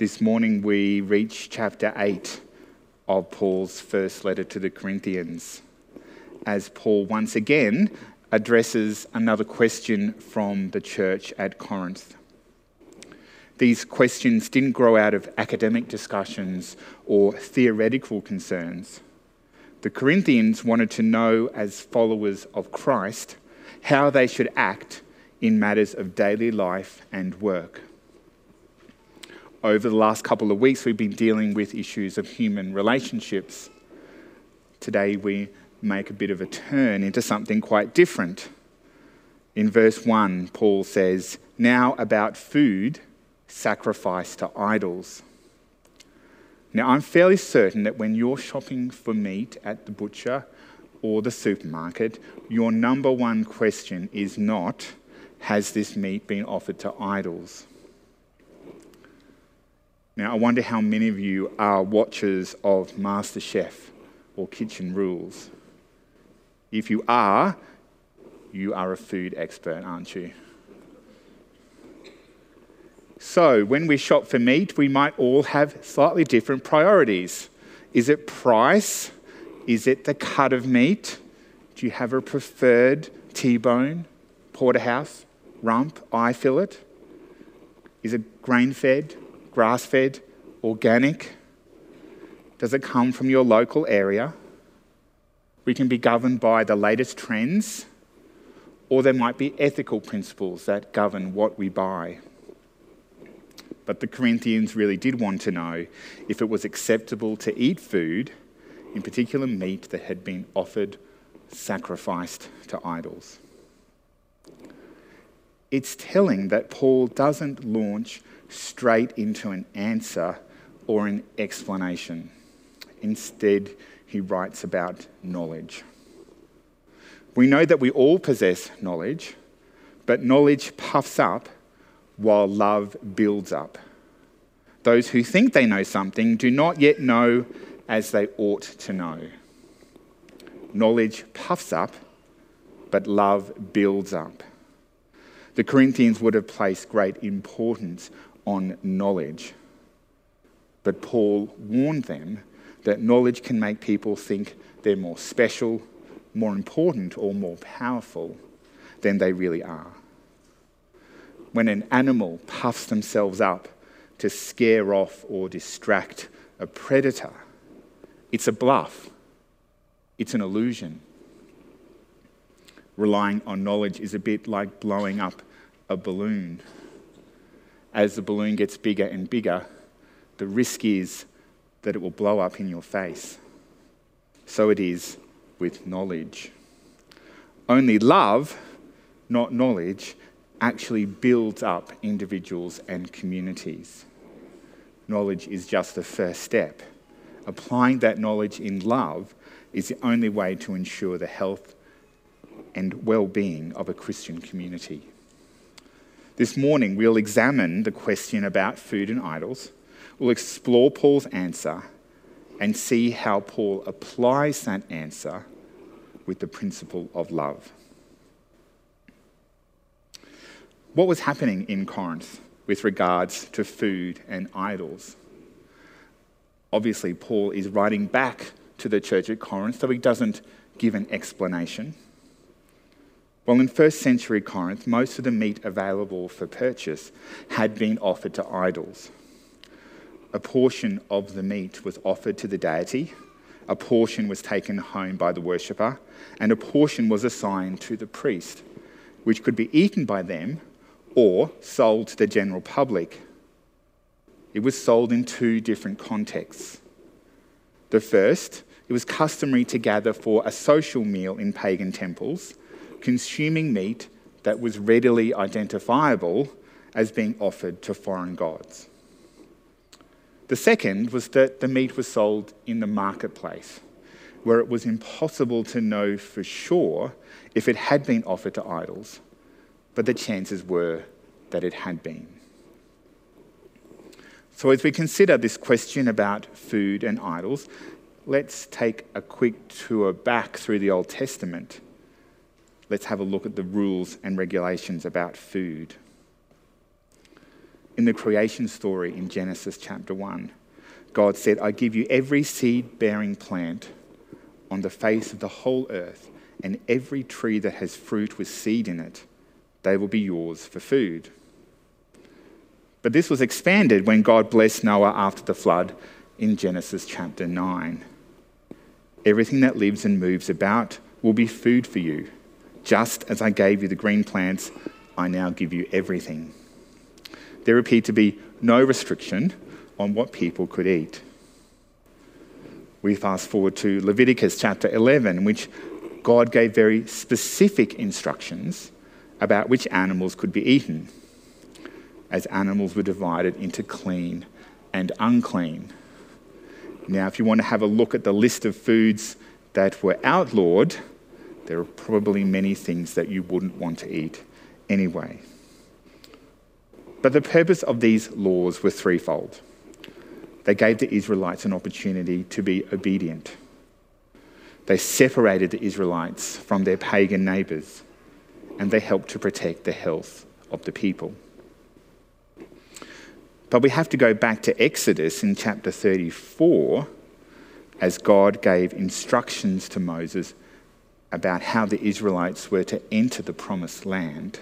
This morning we reach chapter 8 of Paul's first letter to the Corinthians, as Paul once again addresses another question from the church at Corinth. These questions didn't grow out of academic discussions or theoretical concerns. The Corinthians wanted to know, as followers of Christ, how they should act in matters of daily life and work. Over the last couple of weeks, we've been dealing with issues of human relationships. Today, we make a bit of a turn into something quite different. In verse 1, Paul says, Now about food sacrificed to idols. Now, I'm fairly certain that when you're shopping for meat at the butcher or the supermarket, your number one question is not, Has this meat been offered to idols? Now, I wonder how many of you are watchers of MasterChef or Kitchen Rules. If you are, you are a food expert, aren't you? So, when we shop for meat, we might all have slightly different priorities. Is it price? Is it the cut of meat? Do you have a preferred T bone, porterhouse, rump, eye fillet? Is it grain fed, grass fed, organic? Does it come from your local area? We can be governed by the latest trends, or there might be ethical principles that govern what we buy. But the Corinthians really did want to know if it was acceptable to eat food, in particular meat that had been offered, sacrificed to idols. It's telling that Paul doesn't launch straight into an answer or an explanation. Instead, he writes about knowledge. We know that we all possess knowledge, but knowledge puffs up while love builds up. Those who think they know something do not yet know as they ought to know. Knowledge puffs up, but love builds up. The Corinthians would have placed great importance on knowledge. But Paul warned them that knowledge can make people think they're more special, more important, or more powerful than they really are. When an animal puffs themselves up to scare off or distract a predator, it's a bluff, it's an illusion. Relying on knowledge is a bit like blowing up a balloon as the balloon gets bigger and bigger, the risk is that it will blow up in your face. So it is with knowledge. Only love, not knowledge, actually builds up individuals and communities. Knowledge is just the first step. Applying that knowledge in love is the only way to ensure the health and well being of a Christian community. This morning, we'll examine the question about food and idols. We'll explore Paul's answer and see how Paul applies that answer with the principle of love. What was happening in Corinth with regards to food and idols? Obviously, Paul is writing back to the church at Corinth, so he doesn't give an explanation. Well, in first century Corinth, most of the meat available for purchase had been offered to idols. A portion of the meat was offered to the deity, a portion was taken home by the worshipper, and a portion was assigned to the priest, which could be eaten by them or sold to the general public. It was sold in two different contexts. The first, it was customary to gather for a social meal in pagan temples consuming meat that was readily identifiable as being offered to foreign gods. The second was that the meat was sold in the marketplace, where it was impossible to know for sure if it had been offered to idols, but the chances were that it had been. So, as we consider this question about food and idols, let's take a quick tour back through the Old Testament let's have a look at the rules and regulations about food. in the creation story in Genesis chapter 1. God said, I give you every seed bearing plant on the face of the whole earth, and every tree that has fruit with seed in it. They will be yours for food. But this was expanded when God blessed Noah after the flood in Genesis chapter 9. Everything that lives and moves about will be food for you. Just as I gave you the green plants, I now give you everything. There appeared to be no restriction on what people could eat. We fast forward to Leviticus chapter 11, in which God gave very specific instructions about which animals could be eaten, as animals were divided into clean and unclean. Now, if you want to have a look at the list of foods that were outlawed, there are probably many things that you wouldn't want to eat anyway. But the purpose of these laws was threefold. They gave the Israelites an opportunity to be obedient. They separated the Israelites from their pagan neighbours, and they helped to protect the health of the people. But we have to go back to Exodus in chapter 34 as God gave instructions to Moses about how the Israelites were to enter the promised land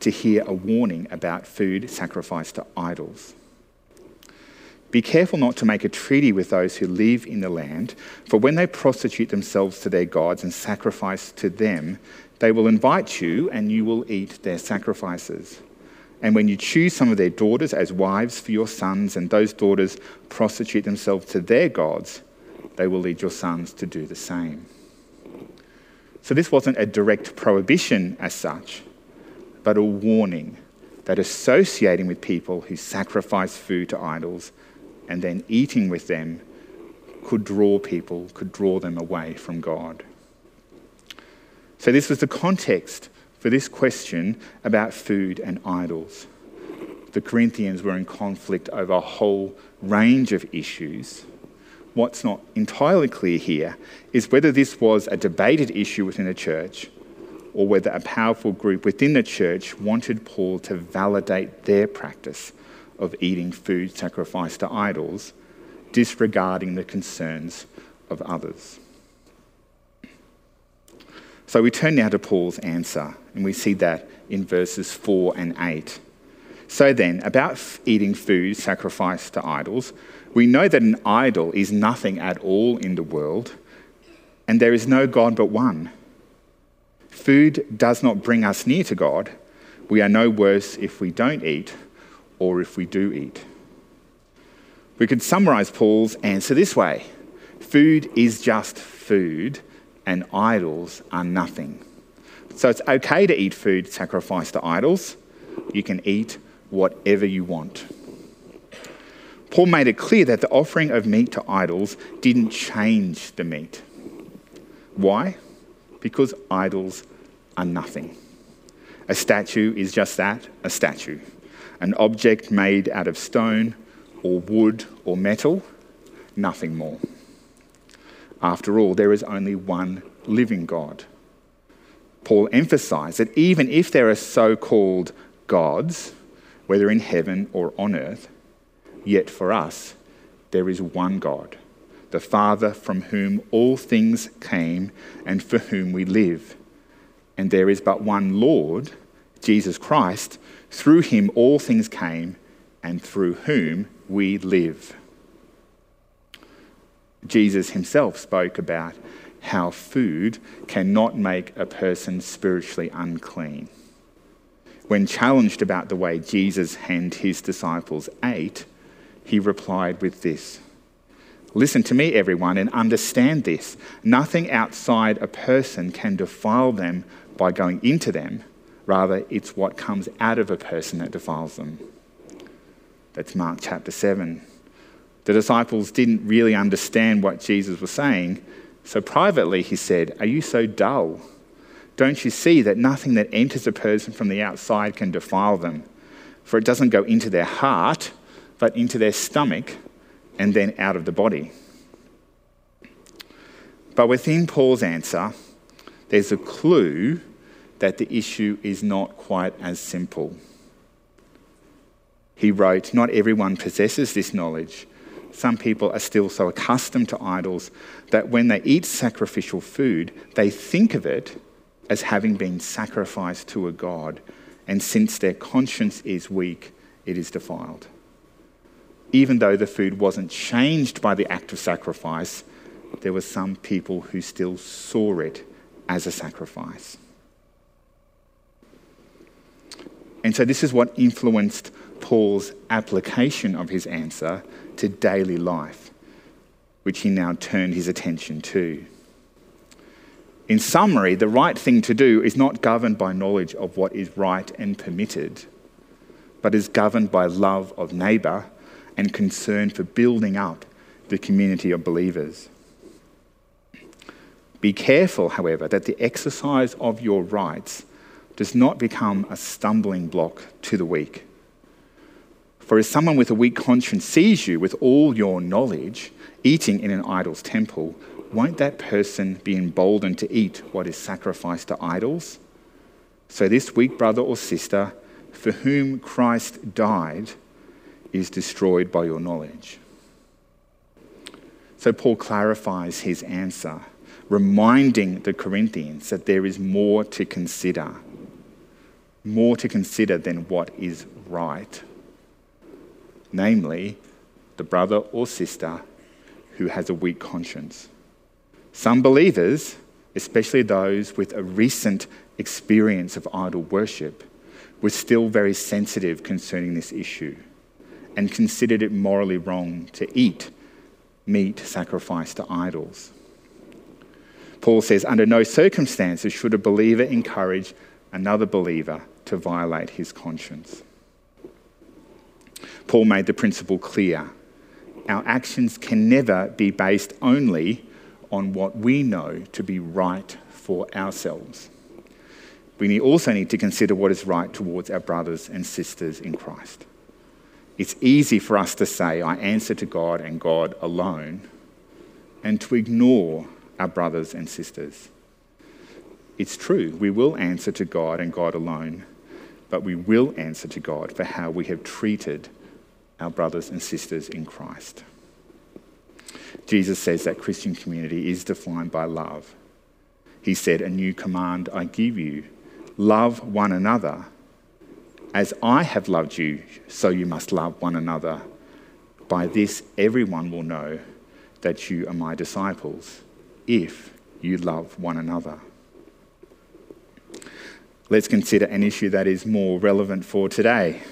to hear a warning about food sacrificed to idols. Be careful not to make a treaty with those who live in the land, for when they prostitute themselves to their gods and sacrifice to them, they will invite you and you will eat their sacrifices. And when you choose some of their daughters as wives for your sons, and those daughters prostitute themselves to their gods, they will lead your sons to do the same. So, this wasn't a direct prohibition as such, but a warning that associating with people who sacrifice food to idols and then eating with them could draw people, could draw them away from God. So, this was the context for this question about food and idols. The Corinthians were in conflict over a whole range of issues. What's not entirely clear here is whether this was a debated issue within the church or whether a powerful group within the church wanted Paul to validate their practice of eating food sacrificed to idols, disregarding the concerns of others. So we turn now to Paul's answer, and we see that in verses 4 and 8. So then, about eating food sacrificed to idols, we know that an idol is nothing at all in the world, and there is no God but one. Food does not bring us near to God. We are no worse if we don't eat or if we do eat. We could summarize Paul's answer this way food is just food, and idols are nothing. So it's okay to eat food sacrificed to idols. You can eat whatever you want. Paul made it clear that the offering of meat to idols didn't change the meat. Why? Because idols are nothing. A statue is just that a statue. An object made out of stone or wood or metal, nothing more. After all, there is only one living God. Paul emphasized that even if there are so called gods, whether in heaven or on earth, yet for us there is one God, the Father from whom all things came and for whom we live and there is but one Lord, Jesus Christ. Through him all things came, and through whom we live. Jesus himself spoke about how food cannot make a person spiritually unclean. When challenged about the way Jesus and his disciples ate, he replied with this Listen to me, everyone, and understand this. Nothing outside a person can defile them by going into them. Rather, it's what comes out of a person that defiles them. That's Mark chapter 7. The disciples didn't really understand what Jesus was saying, so privately he said, Are you so dull? Don't you see that nothing that enters a person from the outside can defile them? For it doesn't go into their heart, but into their stomach and then out of the body. But within Paul's answer, there's a clue that the issue is not quite as simple. He wrote, Not everyone possesses this knowledge. Some people are still so accustomed to idols that when they eat sacrificial food, they think of it as having been sacrificed to a god, and since their conscience is weak, it is defiled. Even though the food wasn't changed by the act of sacrifice, there were some people who still saw it as a sacrifice. And so, this is what influenced Paul's application of his answer to daily life, which he now turned his attention to. In summary, the right thing to do is not governed by knowledge of what is right and permitted, but is governed by love of neighbour and concern for building up the community of believers. Be careful, however, that the exercise of your rights does not become a stumbling block to the weak. For if someone with a weak conscience sees you with all your knowledge eating in an idol's temple, won't that person be emboldened to eat what is sacrificed to idols? So, this weak brother or sister for whom Christ died is destroyed by your knowledge. So, Paul clarifies his answer, reminding the Corinthians that there is more to consider, more to consider than what is right namely, the brother or sister who has a weak conscience. Some believers, especially those with a recent experience of idol worship, were still very sensitive concerning this issue and considered it morally wrong to eat meat sacrificed to idols. Paul says, under no circumstances should a believer encourage another believer to violate his conscience. Paul made the principle clear. Our actions can never be based only on what we know to be right for ourselves. We also need to consider what is right towards our brothers and sisters in Christ. It's easy for us to say, I answer to God and God alone, and to ignore our brothers and sisters. It's true, we will answer to God and God alone, but we will answer to God for how we have treated our brothers and sisters in Christ. Jesus says that Christian community is defined by love. He said, A new command I give you love one another. As I have loved you, so you must love one another. By this, everyone will know that you are my disciples, if you love one another. Let's consider an issue that is more relevant for today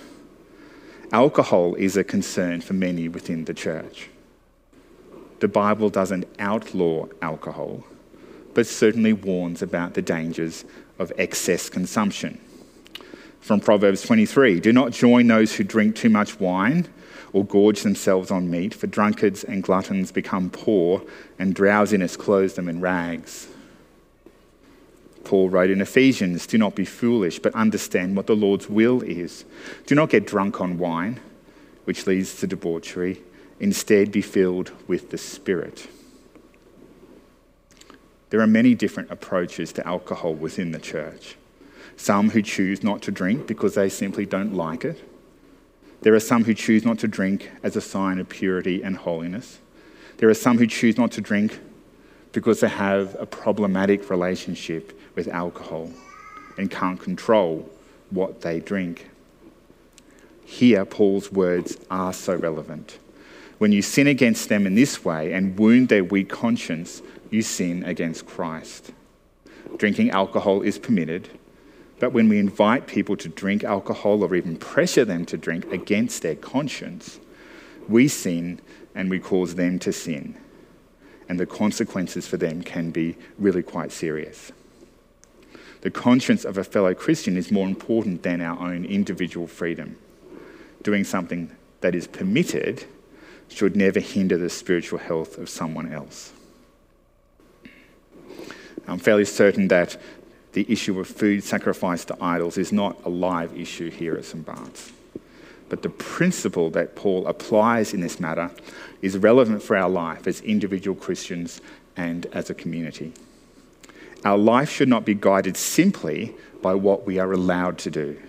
Alcohol is a concern for many within the church. The Bible doesn't outlaw alcohol, but certainly warns about the dangers of excess consumption. From Proverbs 23 Do not join those who drink too much wine or gorge themselves on meat, for drunkards and gluttons become poor, and drowsiness clothes them in rags. Paul wrote in Ephesians Do not be foolish, but understand what the Lord's will is. Do not get drunk on wine, which leads to debauchery. Instead, be filled with the Spirit. There are many different approaches to alcohol within the church. Some who choose not to drink because they simply don't like it. There are some who choose not to drink as a sign of purity and holiness. There are some who choose not to drink because they have a problematic relationship with alcohol and can't control what they drink. Here, Paul's words are so relevant. When you sin against them in this way and wound their weak conscience, you sin against Christ. Drinking alcohol is permitted, but when we invite people to drink alcohol or even pressure them to drink against their conscience, we sin and we cause them to sin. And the consequences for them can be really quite serious. The conscience of a fellow Christian is more important than our own individual freedom. Doing something that is permitted should never hinder the spiritual health of someone else. I'm fairly certain that the issue of food sacrificed to idols is not a live issue here at St. Bart's. But the principle that Paul applies in this matter is relevant for our life as individual Christians and as a community. Our life should not be guided simply by what we are allowed to do,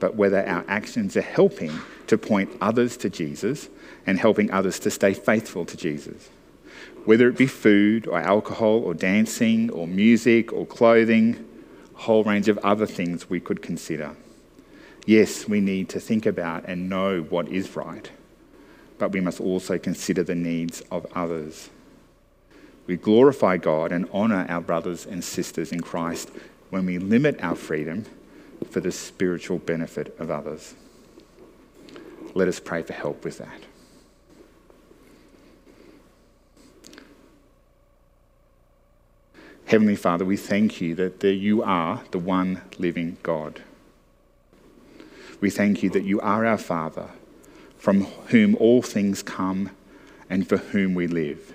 but whether our actions are helping to point others to Jesus and helping others to stay faithful to Jesus. Whether it be food or alcohol or dancing or music or clothing, a whole range of other things we could consider. Yes, we need to think about and know what is right, but we must also consider the needs of others. We glorify God and honour our brothers and sisters in Christ when we limit our freedom for the spiritual benefit of others. Let us pray for help with that. Heavenly Father, we thank you that you are the one living God. We thank you that you are our Father, from whom all things come and for whom we live.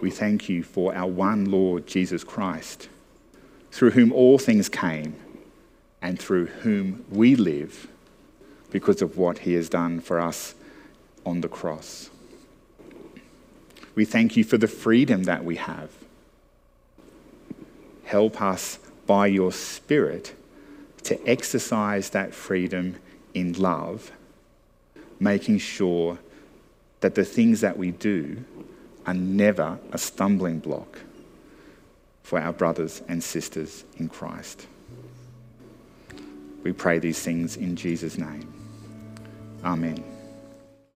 We thank you for our one Lord, Jesus Christ, through whom all things came and through whom we live because of what he has done for us on the cross. We thank you for the freedom that we have. Help us by your Spirit to exercise that freedom in love, making sure that the things that we do are never a stumbling block for our brothers and sisters in Christ. We pray these things in Jesus' name. Amen.